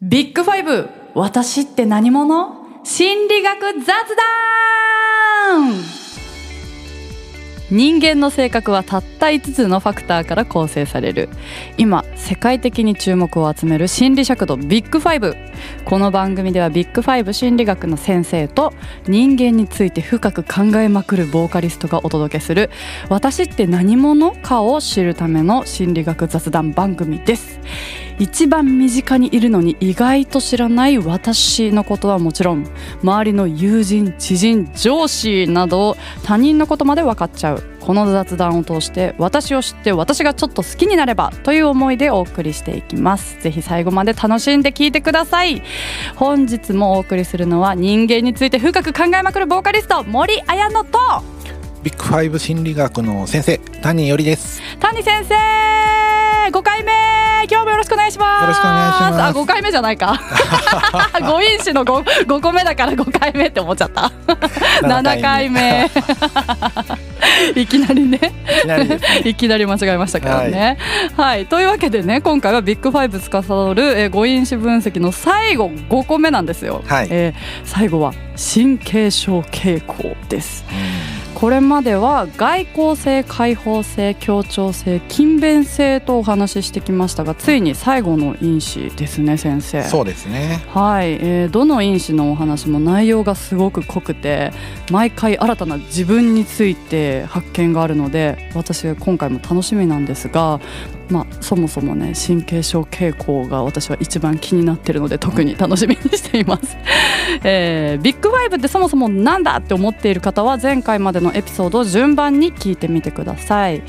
ビッグファイブ私って何者？心理学雑談。人間の性格はたった5つのファクターから構成される。今世界的に注目を集める心理尺度ビッグファイブ。この番組ではビッグファイブ心理学の先生と人間について深く考えまくるボーカリストがお届けする私って何者かを知るための心理学雑談番組です。一番身近にいるのに意外と知らない私のことはもちろん周りの友人知人上司など他人のことまで分かっちゃう。この雑談を通して私を知って私がちょっと好きになればという思いでお送りしていきます。ぜひ最後まで楽しんで聞いてください。本日もお送りするのは人間について深く考えまくるボーカリスト森彩乃と。ビッグファイブ心理学の先生谷よりです。谷先生5回目。今日もよろしくお願いします。よろしくお願いします。あ5回目じゃないか。五因子の 5, 5個目だから5回目って思っちゃった。7回目。いきなりね。いきなり間違えましたからね。はい、というわけでね今回はビッグファイブ司る、えー、誤因子分析の最後5個目なんですよ。はい。えー最後は神経症傾向です。これまでは外交性開放性協調性勤勉性とお話ししてきましたがついに最後の因子ですね先生。そうですねはい、えーどの因子のお話も内容がすごく濃くて毎回新たな自分について発見があるので私は今回も楽しみなんですが、まあ、そもそもね神経症傾向が私は一番気になってるので特に楽しみにしています、えービッグファイブってそもそもなんだって思っている方は前回までのエピソードを順番に聞いてみてください、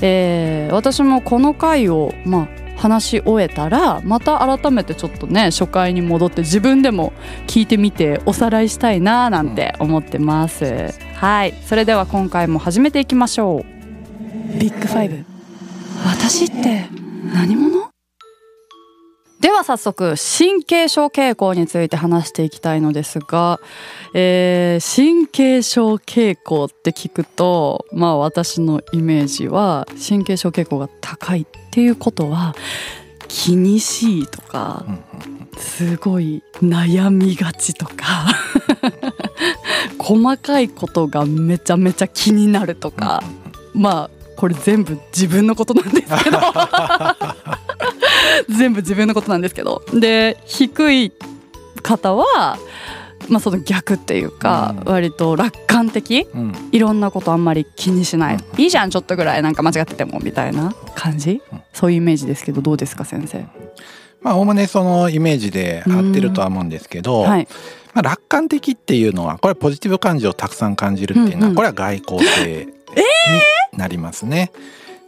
えー私もこの回をまあ話し終えたらまた改めてちょっとね初回に戻って自分でも聞いてみておさらいしたいななんて思ってます、はいそれでは今回も始めていきましょう。ビッグファイブ。私って何者？では早速神経症傾向について話していきたいのですが、えー神経症傾向って聞くとまあ私のイメージは神経症傾向が高いっていうことは気にしいとかすごい悩みがちとか細かいことがめちゃめちゃ気になるとかまあこれ全部自分のことなんですけど。全部自分のことなんですけど。で低い方は、まあ、その逆っていうか、うん。割と楽観的。うん。うんいろんなことあんまり気にしない、ういいじゃんちょっとぐらいなんか間違っててもみたいな感じ、うん。そういうイメージですけどどうですか先生？まあおおむねそのイメージで合ってるとは思うんですけど、はい、まあ、楽観的っていうのはこれポジティブ感情をたくさん感じるっていうのは、これは外交性になりますね。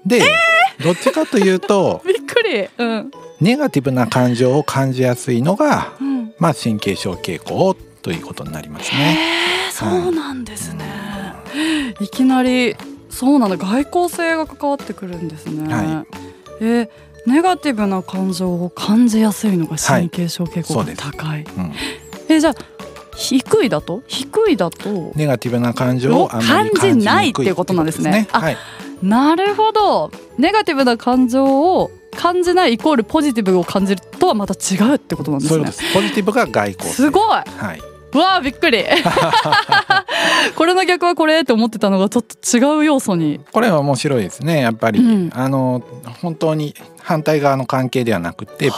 で、どっちかというと びっくり、うんネガティブな感情を感じやすいのが、うん、まあ、神経症傾向ということになりますね。えー、そうなんですね。いきなりそうなんだ外交性が関わってくるんですね。はえーネガティブな感情を感じやすいのが神経症傾向がはい高い。うん、えじゃあ低いだと？低いだと？ネガティブな感情を感じないっていうことなんですね。あはい、なるほど。ネガティブな感情を感じないイコールポジティブを感じるとはまた違うってことなんですね。す。ポジティブが外交性。すごい。はい。うわあびっくり。これの逆はこれって思ってたのがちょっと違う要素に。これは面白いですね。やっぱり、うん。あの本当に反対側の関係ではなくて、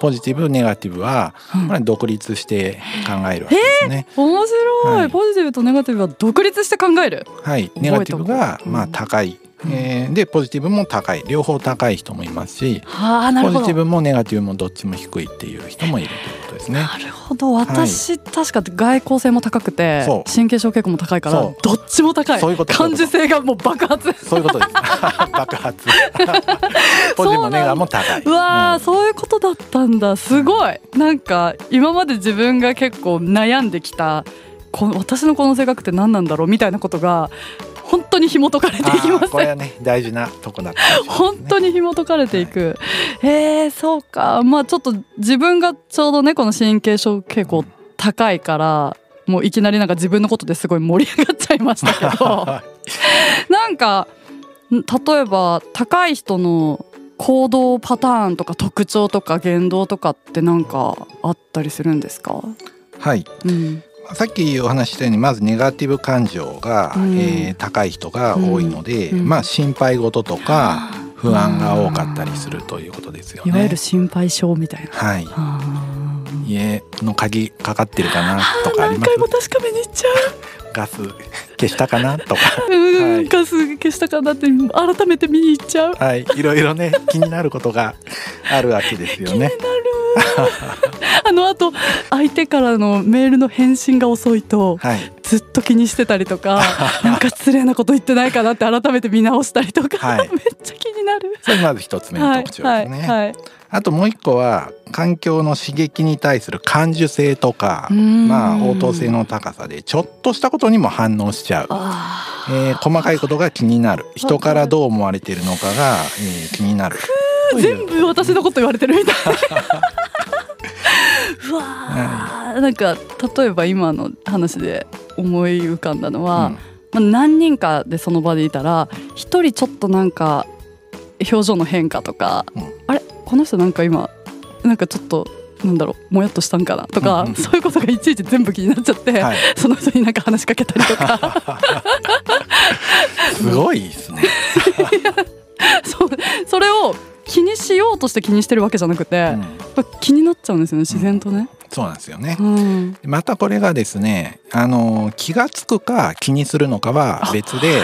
ポジティブネガティブはうん。これは独立して考えるわけですね。面白い、はい。ポジティブとネガティブは独立して考える。はい。ネガティブがまあうん。高い、えーでポジティブも高い、両方高い人もいますし、ポジティブもネガティブもどっちも低いっていう人もいるということですね。なるほど。私、確か外交性も高くて神経症傾向も高いからどっちも高い。そういうこと。感受性がもう爆発。そういうことです。爆発。ポジティブもネガも高い。うわー、うん。そういうことだったんだ。すごい。なんか今まで自分が結構悩んできたこの私のこの性格って何なんだろうみたいなことが本当に紐解かれていきますこれはね大事なとこだね。本当に紐解かれていく、えー、そうか。まあちょっと自分がちょうどねこの神経症傾向高いからもういきなりなんか自分のことですごい盛り上がっちゃいましたけど。なんかん例えば高い人の行動パターンとか特徴とか言動とかってなんかあったりするんですか、はい。うん、さっきお話ししたようにまずネガティブ感情が、うん。えー高い人が多いので、うん。うん。まあ心配事とか不安が多かったりするということですよね。いわゆる心配性みたいな。はい、家の鍵かかってるかなとかあり何ます？回も確かめに行っちゃ ガス消したかなとか。はい。ガス消したかなって改めて見に行っちゃう。はい。いろいろね気になることがあるわけですよね。あのあと相手からのメールの返信が遅いとはい。ずっと気にしてたりとか なんか失礼なこと言ってないかなって改めて見直したりとか、はい。めっちゃ気になる。それまず一つ目のはい特徴ですね。はいはいあともう一個は環境の刺激に対する感受性とかまあ応答性の高さでちょっとしたことにも反応しちゃう、あえー細かいことが気になる。人からどう思われているのかが、えー気になる。全部私のこと言われてるみたい。うわーなんか例えば今の話で思い浮かんだのは、まあ、何人かでその場でいたら一人ちょっとなんか表情の変化とか、うん。あれこの人なんか今なんかちょっとなんだろうもやっとしたんかなとか、うんうんそういうことがいちいち全部気になっちゃって、うんはい、その人になんか話しかけたりとか。すごいですね。そうそれを気にしようとして気にしてるわけじゃなくて、うん。気になっちゃうんですよね自然とね。そうなんですよね。う。ん。またこれがですねあの気がつくか気にするのかは別で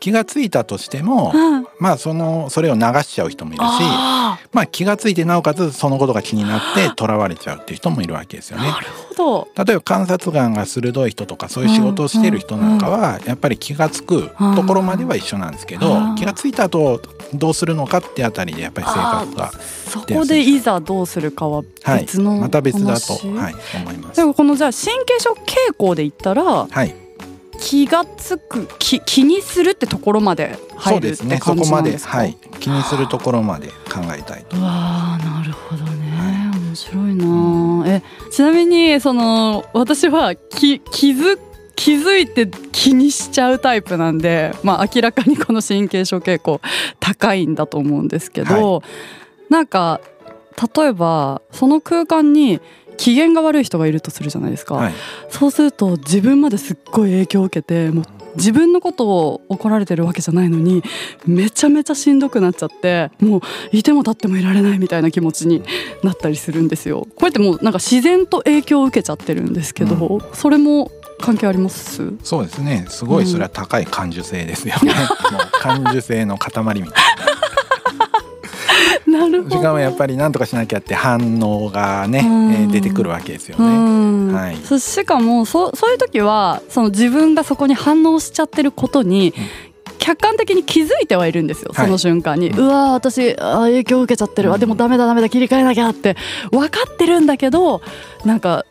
気がついたとしてもうんまあそのそれを流しちゃう人もいるしあまあ気がついてなおかつそのことが気になってとらわれちゃうっていう人もいるわけですよね。ーなるほど。例えば観察眼が鋭い人とかそういう仕事をしている人なんかはやっぱり気が付くところまでは一緒なんですけどうん気が付いた後どうするのかってあたりでやっぱり性格がそこでいざどうするかははい。別の話、また別だとはい思います。で。もこのじゃあ神経症傾向で言ったらはい気がつく気気にするってところまで入るって感そこまでじなんですかはい。気にするところまで考えたいと。うわーなるほどね。面白いな、えちなみにその私は気気づ気づいて気にしちゃうタイプなんで、まあ、明らかにこの神経症傾向高いんだと思うんですけど、なんか例えばその空間に機嫌が悪い人がいるとするじゃないですか、はい。そうすると自分まですっごい影響を受けてもう自分のことを怒られてるわけじゃないのにめちゃめちゃしんどくなっちゃってもういても立ってもいられないみたいな気持ちになったりするんですよ。これってもうなんか自然と影響を受けちゃってるんですけど、それも関係あります？そうですね。すごいそれは高い感受性ですよね。もう感受性の塊みたいな るほど。な時間はやっぱり何とかしなきゃって反応がね、うん。えー出てくるわけですようね。ん。はい。そしかもそそういう時はその自分がそこに反応しちゃってることに、客観的に気づいてはいるんですよ、はい。その瞬間に、ううんわー私あー影響を受けちゃってる、あでもダメだダメだ切り替えなきゃって分かってるんだけどなんか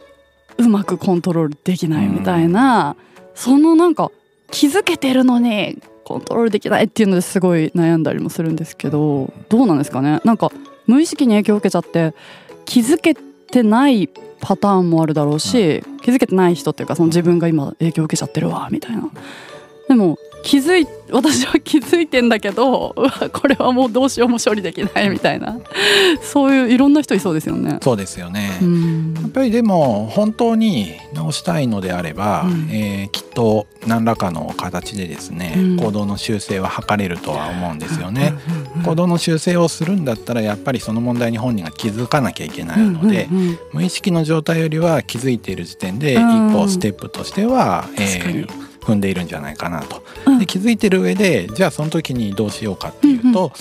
うまくコントロールできないみたいな、そのなんか気づけてるのにコントロールできないっていうのですごい悩んだりもするんですけどどうなんですかね？なんか無意識に影響を受けちゃって気づけてないパターンもあるだろうし、気づけてない人っていうかその自分が今影響を受けちゃってるわみたいな。でも気づい私は気づいてんだけど これはもうどうしようも処理できないみたいな。そういういろんな人いそうですよね。そうですよね。うん。やっぱりでも本当に直したいのであれば、うん。えーきっと何らかの形でですね、うん。行動の修正は図れるとは思うんですよね。行動の修正をするんだったらやっぱりその問題に本人が気づかなきゃいけないので、うんうんうん無意識の状態よりは気づいている時点で一うん。歩ステップとしては、えー踏んでいるんじゃないかなと。うんで気づいてる上でじゃあその時にどうしようかっていうと、うんうん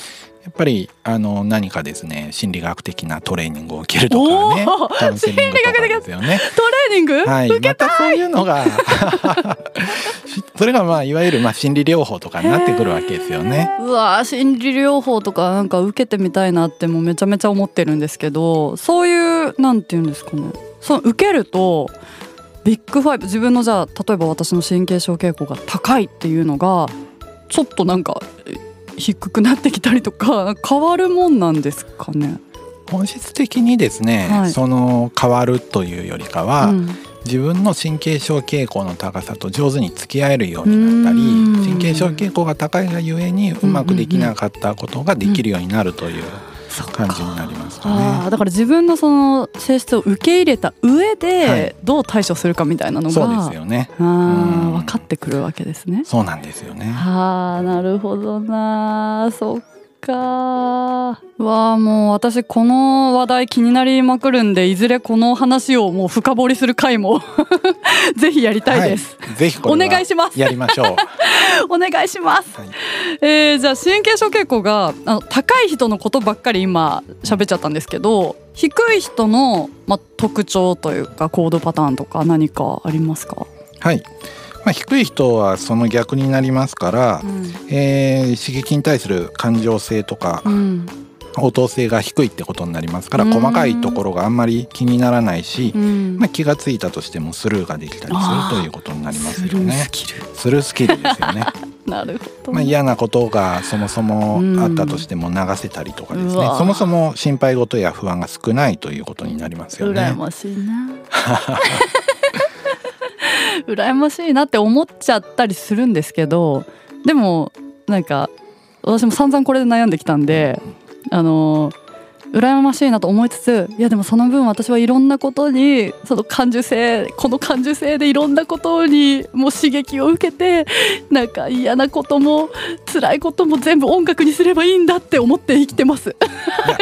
やっぱりあの何かですね心理学的なトレーニングを受けるとかねおーカウンセリングとかですよね。トレーニング、はい、受けまたそういうのがし それがまあいわゆるまあ心理療法とかになってくるわけですよね。うわー心理療法とかなんか受けてみたいなってもうめちゃめちゃ思ってるんですけどそういうなんていうんですかねその受けるとビッグファイブ自分のじゃあ例えば私の神経症傾向が高いっていうのがちょっとなんかえ低くなってきたりとか変わるもんなんですかね？本質的にですね、はい。その変わるというよりかは、うん。自分の神経症傾向の高さと上手に付き合えるようになったりうん。神経症傾向が高いがゆえにうまくできなかったことができるようになるという感じになりますかね。だから自分のその性質を受け入れた上はいでどう対処するかみたいなのが、そうですよね。うん分かってくるわけですね。そうなんですよね。あーなるほどなそっかわあもう私この話題気になりまくるんでいずれこの話をもう深掘りする回も ぜひやりたいです、はい、ぜひこれはお願いします。やりましょう。お願いします、はい。えーじゃあ神経症傾向があの高い人のことばっかり今喋っちゃったんですけど低い人の、まあ、特徴というか行動パターンとか何かありますか、はい。まあ、低い人はその逆になりますから、うん。えー刺激に対する感情性とかうん。応答性が低いってことになりますからうん。細かいところがあんまり気にならないし、うん。まあ、気がついたとしてもスルーができたりするということになりますスルーよねス。キル。スルースキルですよね。なるほど、まあ、嫌なことがそもそもあったとしても流せたりとかですね。そもそも心配事や不安が少ないということになりますよね。羨ましいな 羨ましいなって思っちゃったりするんですけどでもなんか私も散々これで悩んできたんであの羨ましいなと思いつついやでもその分私はいろんなことにその感受性この感受性でいろんなことにもう刺激を受けてなんか嫌なことも辛いことも全部音楽にすればいいんだって思って生きてます。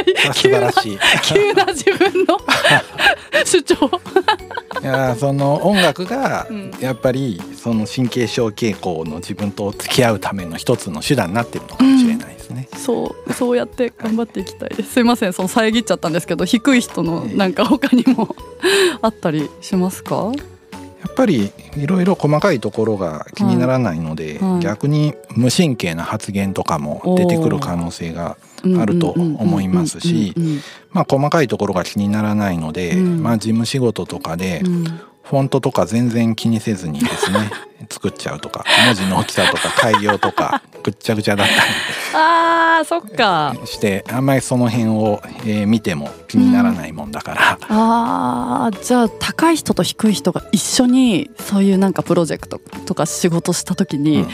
いや 素晴らしい。急な自分の 主張。いやその音楽がうん。やっぱりその神経症傾向の自分と付き合うための一つの手段になってるのかもしれないですね。そうそうやって頑張っていきたいです。すいませんその遮っちゃったんですけど低い人のなんか他にも あったりしますか？やっぱりいろいろ細かいところが気にならないので、はい。逆に無神経な発言とかも出てくる可能性があると思いますしまあ細かいところが気にならないので、うん。まあ事務仕事とかでフォントとか全然気にせずにですね 作っちゃうとか文字の大きさとか改行とかぐっちゃぐちゃだったあーそっか。りしてあんまりその辺を、えー見ても気にならないもんだから、あーじゃあ高い人と低い人が一緒にそういうなんかプロジェクトとか仕事した時に、うん。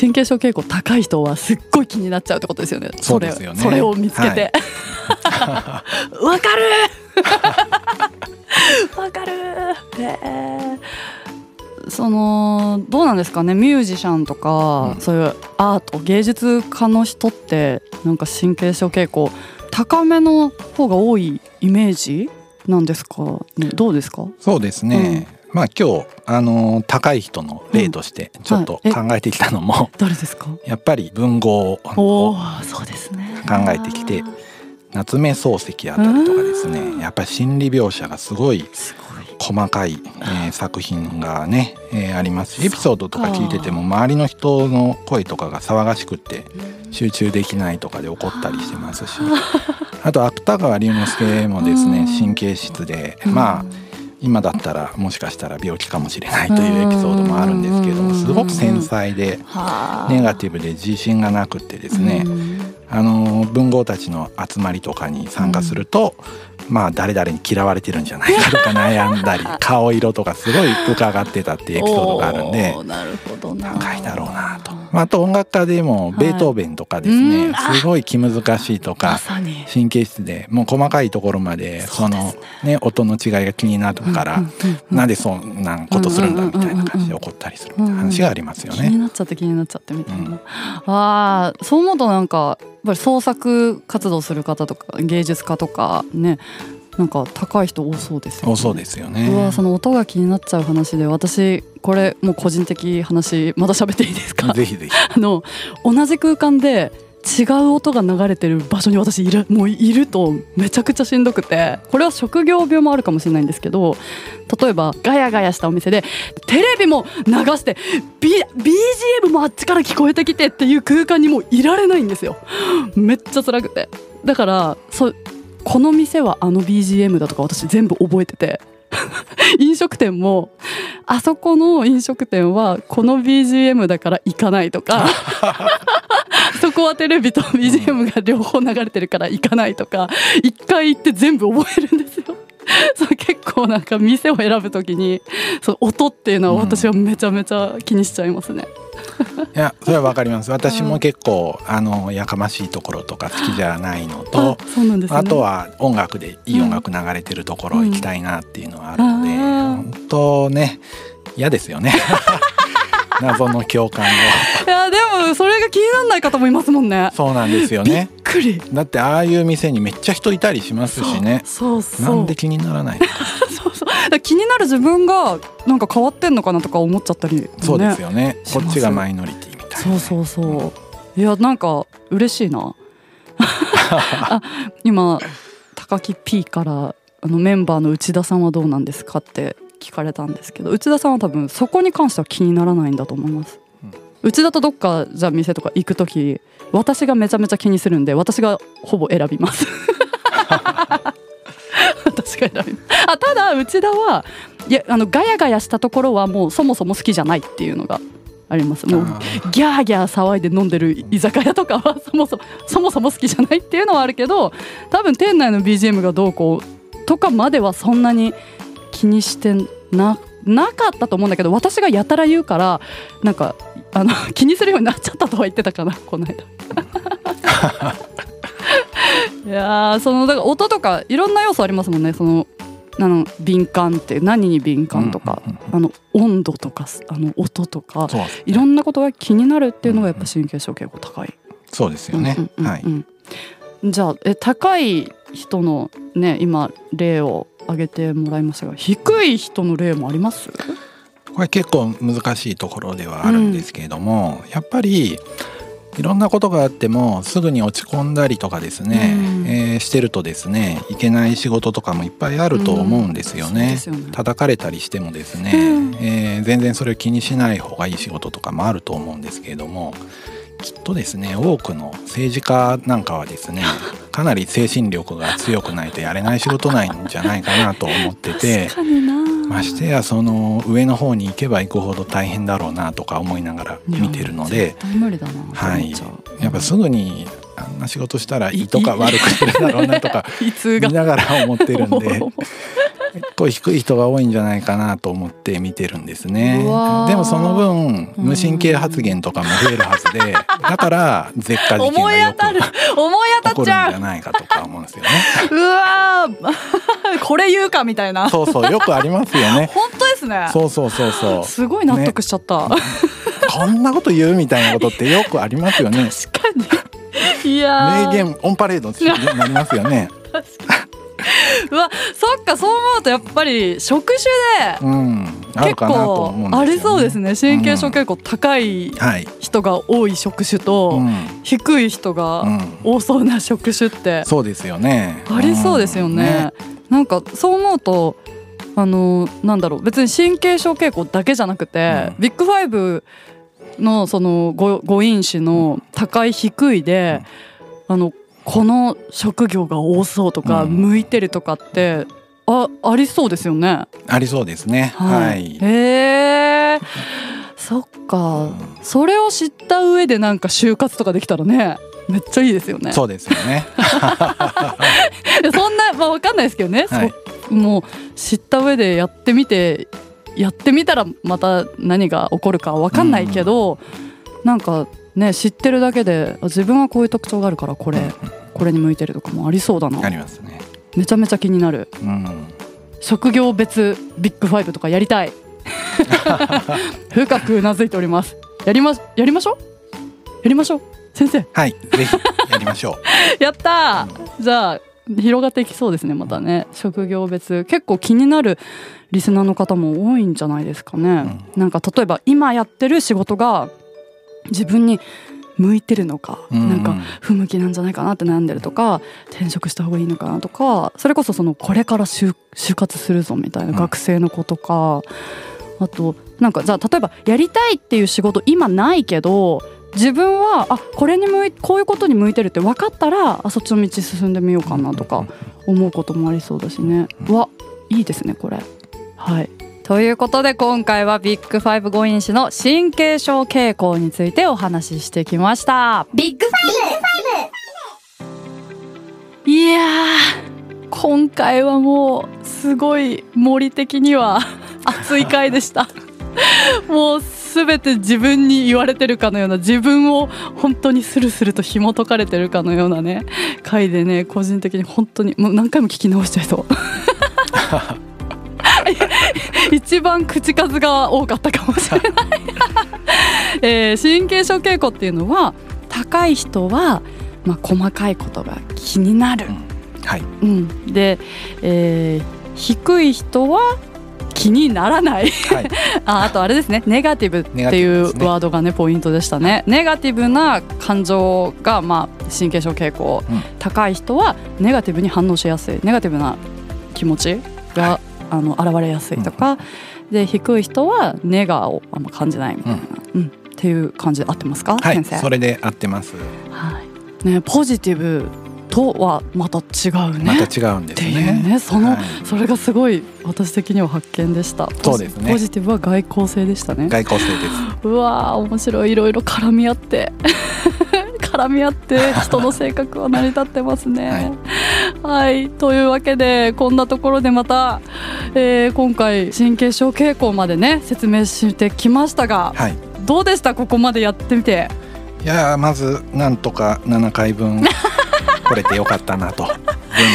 神経症傾向高い人はすっごい気になっちゃうってことですよね。そうですよね。それそれを見つけて。わ、かる わかる。へえ。そのどうなんですかね。ミュージシャンとか、うん。そういうアート芸術家の人ってなんか神経症傾向高めの方が多いイメージなんですかね。どうですか？そうですね、まあ今日あのー高い人の例としてちょっと考えてきたのも、誰ですか？やっぱり文豪おをおそうですね。考えてきて夏目漱石あたりとかですねやっぱり心理描写がすごい細かい、えー作品がね、えーあります。しエピソードとか聞いてても周りの人の声とかが騒がしくって集中できないとかで怒ったりしてますし。あ と芥川龍之介もですねうん。神経質でまあ今だったらもしかしたら病気かもしれないというエピソードもあるんですけれどもすごく繊細であ。ネガティブで自信がなくってですねあの文豪たちの集まりとかに参加すると、まあ誰々に嫌われてるんじゃないかとか悩んだり顔色とかすごい伺ってたっていうエピソードがあるんでなるほどな。高いだろうなと、まあ、あと音楽家でもベートーベンとかですうね、んあ。すごい気難しいとまか神経質でもう細かいところまでそのね音の違いが気になるから、うんうんうんなんでそんなことするんだみたいな感じで怒ったりするみたいな話がありますよ気にね。なっちゃって気になっちゃってみたいな、あーそう思うとなんかぱり創作活動する方とか芸術家とかねなんか高い人多そうですよね多そうですよね。うわその音が気になっちゃう話で私これもう個人的話まだ喋っていいですか？ぜひぜひ。あの同じ空間で違う音が流れてる場所に私いるもういるとめちゃくちゃしんどくて。これは職業病もあるかもしれないんですけど例えばガヤガヤしたお店でテレビも流して B BGM もあっちから聞こえてきてっていう空間にもういられないんですよ。めっちゃ辛くて。だからこの店はあの BGM だとか私全部覚えてて。飲食店もあそこの飲食店はこの BGM だから行かないとか そこはテレビと BGM が両方流れてるから行かないとか一回行って全部覚えるんですよそう結構なんか店を選ぶときにその音っていうのは私はめちゃめちゃ気にしちゃいますね。いやそれはわかります。私も結構あのやかましいところとか好きじゃないのとあね。あとは音楽でいい音楽流れてるところ行きたいなっていうのはあるので、うん本当ね嫌ですよね。謎の共感を。いやでもそれが気にならない方もいますもんね。そうなんですよね。びっくり。だってああいう店にめっちゃ人いたりしますしね。そうそうなんで気にならない気になる自分がなんか変わってんのかなとか思っちゃったり、ね、そうですよね。こっちがマイノリティみたいなそうそうそう。いやなんか嬉しいな。あ今高木 P からあのメンバーの内田さんはどうなんですかって聞かれたんですけど内田さんは多分そこに関しては気にならないんだと思います、うん。内田とどっかじゃあ店とか行く時私がめちゃめちゃ気にするんで私がほぼ選びます 私が選びあただ内田はいやあのガヤガヤしたところはもうそもそも好きじゃないっていうのがあります。もうギャーギャー騒いで飲んでる居酒屋とかは そもそもそもそも好きじゃないっていうのはあるけど多分店内の BGM がどうこうとかまではそんなに気にしてななかったと思うんだけど私がやたら言うからなんかあの 気にするようになっちゃったとは言ってたかなこの間。いやーそのだから音とかいろんな要素ありますもんね。そのあの敏感って何に敏感とか、うんうんうんあの温度とかあの音とかそうですいろんなことが気になるっていうのがやっぱ神経症結構高い。そうですよね。うんうんうんはい。うんじゃあえ高い人のね今例を挙げてもらいましたが低い人の例もあります？これ結構難しいところではあるんですけれども、やっぱりいろんなことがあってもすぐに落ち込んだりとかですね、うんえーしてるとですねいけない仕事とかもいっぱいあると思うんですよね。ですよね叩かれたりしてもですね、うんえー全然それを気にしない方がいい仕事とかもあると思うんですけれどもきっとですね多くの政治家なんかはですね かなり精神力が強くないとやれない仕事なんじゃないかなと思ってて。ましてやその上の方に行けば行くほど大変だろうなとか思いながら見てるので。はい。やっぱすぐにあんな仕事したらいいとか悪くするだろうなとか 見ながら思ってるんで 結構低い人が多いんじゃないかなと思って見てるんですね。でもその分うん。無神経発言とかも増えるはずでだから絶火事件思いがよ当たる。く思い当たっちゃう。ゃないかとか思うんですよね。うわー。これ言うかみたいな。そうそうよくありますよね。本当ですね。そうそうそうそう。すごい納得しちゃった。こんなこと言うみたいなことってよくありますよね。確かに。いやー。名言オンパレードになりますよねうわそっかそう思うとやっぱり職種で結構ありそうですね。神経症結構高いはい、人が多い職種とうん。低い人がうん、多そうな職種ってそうですよね。ありそうですよね。なんかそう思うとあのなんだろう別に神経症傾向だけじゃなくて、うん。ビッグファイブのその誤誤因子の高い低いで、あのこの職業が多そうとか、うん。向いてるとかってあありそうですよね。ありそうですね。はい、へえ。そっか、それを知った上でなんか就活とかできたらねめっちゃいいですよね。そうですよね。そんなまあわかんないですけどね、はい。もう知った上でやってみてやってみたらまた何が起こるかわかんないけど、なんかね知ってるだけであ自分はこういう特徴があるからこれこれに向いてるとかもありそうだあなりますね。めちゃめちゃ気になる。うん。職業別ビッグファイブとかやりたい。深くうなずいております。やりまやりましょう？やりましょう？先生。はいぜひやりましょう。やったー！じゃあ広がっていきそうですねまたね。職業別。結構気になるリスナーの方も多いんじゃないですかね、なんか例えば今やってる仕事が自分に向いてるのか、うんなんか不向きなんじゃないかなって悩んでるとか転職した方がいいのかなとかそれこそそのこれから就就活するぞみたいなうん。学生の子とか、あとなんかじゃあ例えばやりたいっていう仕事今ないけど自分はあこれに向いこういうことに向いてるって分かったらあそっちの道進んでみようかなとか思うこともありそうだしね。うわいいですねこれ。はいということで今回はビッグファイブ5因子の神経症傾向についてお話ししてきました。ビッグファイいやー今回はもうすごい森的には 熱い回でした。もう全て自分に言われてるかのような自分を本当にスルスルと紐解かれてるかのようなね回でね個人的に本当にもう何回も聞き直しちゃいそう 一番口数が多かったかもしれない。えー、神経症傾向っていうのは高い人は、まあ、細かいことが気になる、うん、はい、うん、で、えー、低い人は気にならない。はい、ああとあれですね。ネガティブっていうワードがねポイントでしたね。ネガティブな感情がまあ神経症傾向、うん、高い人はネガティブに反応しやすい。ネガティブな気持ちが、はい、あの現れやすいとか、うん、で低い人はネガをあんま感じないみたいな、うん、うん、っていう感じで合ってますか、はい、先生？それで合ってます、はいね、ポジティブとはまた違うね。また違うんですね。ねその、はい、それがすごい私的には発見でした。そうですね。ポジティブは外交性でしたね。外交性です。うわ面白いいろいろ絡み合って 絡み合って人の性格は成り立ってますね。はい、はい、というわけでこんなところでまた、えー、今回神経症傾向までね説明してきましたが、はい、どうでした？ここまでやってみて。いやまずなんとか7回分来れてよかったなと。全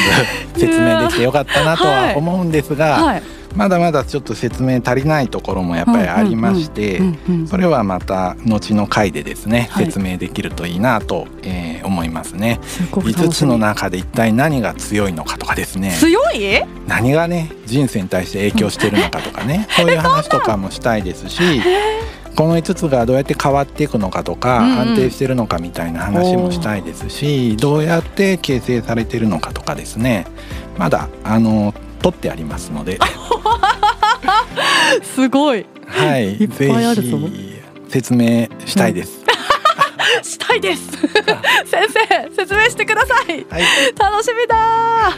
部説明できてよかったなとは思うんですが、はい、まだまだちょっと説明足りないところもやっぱりありましてそれはまた後の回でですね、はい、説明できるといいなと、えー、思いますね。5つの中で一体何が強いのかとかですね。強い？何がね人生に対して影響してるのかとかね。そういう話とかもしたいですし。この5つがどうやって変わっていくのかとか、うんうん、安定してるのかみたいな話もしたいですしどうやって形成されてるのかとかですね。まだあの取ってありますので。すごい。はい。いっぱいあるぞ説明したいです、したいです。先生説明してください、はい、楽しみだ。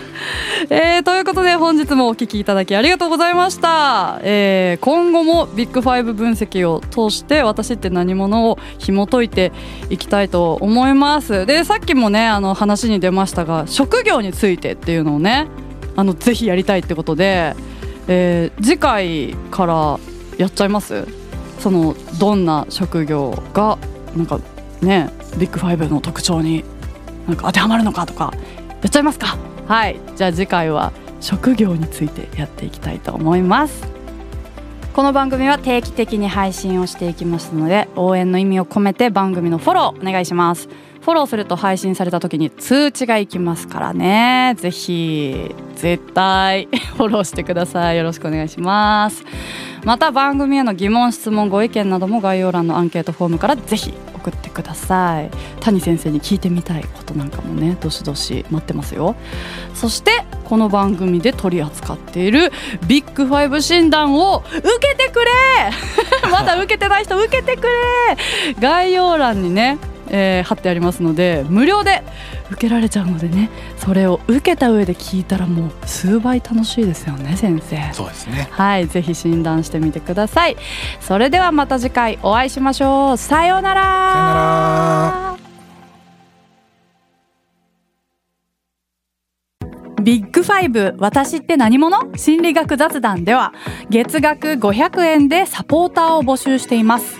えー、ということで本日もお聞きいただきありがとうございました、えー、今後もビッグファイブ分析を通して私って何者を紐解いていきたいと思います。でさっきもねあの話に出ましたが職業についてっていうのをねあのぜひやりたいってことで、えー、次回からやっちゃいます？そのどんな職業がなんかねビッグファイブの特徴になんか当てはまるのかとかやっちゃいますか？はい。じゃあ次回は職業についてやっていきたいと思います。この番組は定期的に配信をしていきますので応援の意味を込めて番組のフォローお願いします。フォローすると配信された時に通知がいきますからね。ぜひ絶対 フォローしてください。よろしくお願いします。また番組への疑問質問ご意見なども概要欄のアンケートフォームからぜひ送ってください。谷先生に聞いてみたいことなんかもねどしどし待ってますよ。そしてこの番組で取り扱っているビッグファイブ診断を受けてくれ！まだ受けてない人受けてくれ！概要欄にねえー、貼ってありますので無料で受けられちゃうのでねそれを受けた上で聞いたらもう数倍楽しいですよね先生。そうですね。はいぜひ診断してみてください。それではまた次回お会いしましょう。さようなら。さようなら。ビッグファイブ私って何者？心理学雑談では月額500円でサポーターを募集しています